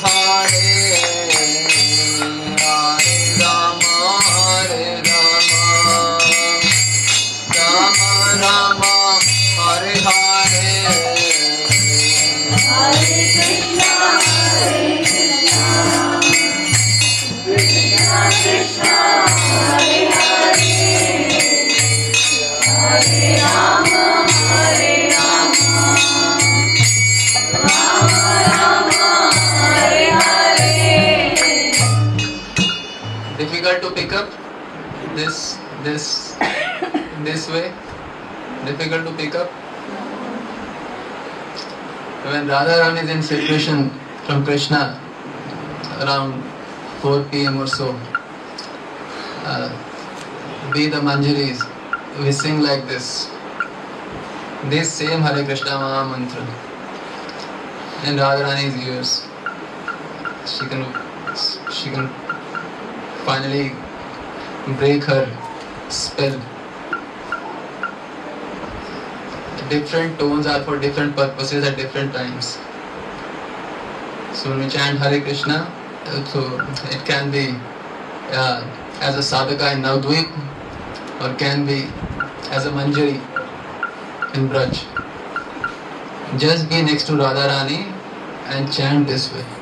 Hare this this in this way difficult to pick up when Radha Rani is in separation from Krishna around 4 p.m. or so uh, be the Manjaris we sing like this this same Hare Krishna Maha mantra in Radha Rani's ears she can she can finally break her spell. Different tones are for different purposes at different times. So when we chant Hare Krishna, uh, so it can be uh, as a sadhaka in Navdvip or can be as a manjari in Braj. Just be next to Radharani and chant this way.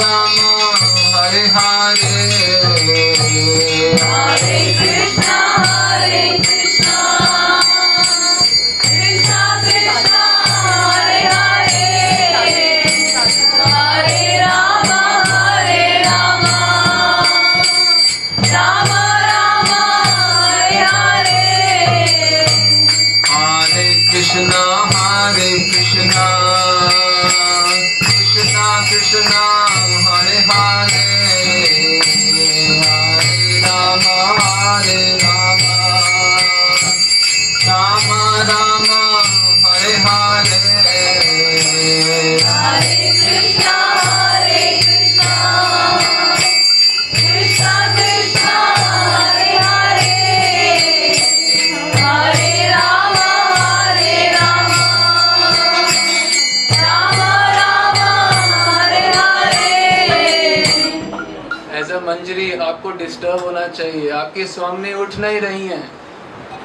Ram disturb होना चाहिए। आपके स्वामी उठ नहीं रही हैं।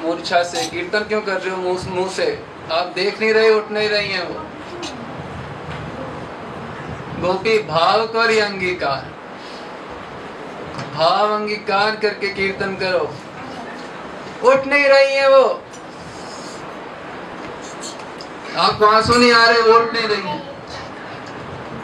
मूर्छा से कीर्तन क्यों कर रहे हो? मुँह से। आप देख नहीं रहे, उठ नहीं रही हैं वो। गोपी, भाव कर अंगीकार। भाव अंगीकार करके कीर्तन करो। उठ नहीं रही है वो। आपको आँसू नहीं आ रहे, वो उठ नहीं रही है।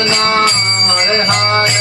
Krishna Hare Hare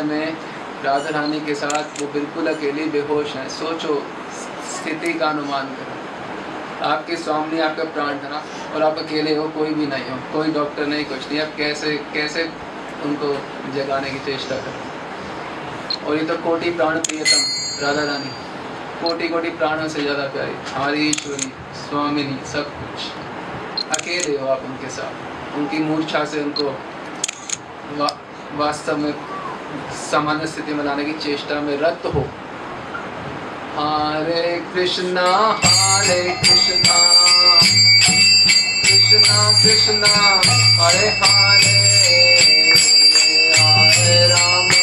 कमरे में राधा रानी के साथ वो बिल्कुल अकेली बेहोश हैं। सोचो स्थिति का अनुमान करो। आपके स्वामी आपका प्राण धरा और आप अकेले हो कोई भी नहीं हो कोई डॉक्टर नहीं कुछ नहीं। आप कैसे कैसे उनको जगाने की चेष्टा करो? और ये तो कोटि प्राण प्रियतम राधा रानी कोटि कोटि प्राणों से ज़्यादा प्यारी हमारी ईश्वरी स्वामिनी सब कुछ। अकेले हो आप उनके साथ। उनकी मूर्छा से उनको वा, वास्तव में सामान्य स्थिति में लाने की चेष्टा में रत हो। हरे कृष्णा हरे कृष्णा कृष्णा कृष्णा हरे हरे हरे राम।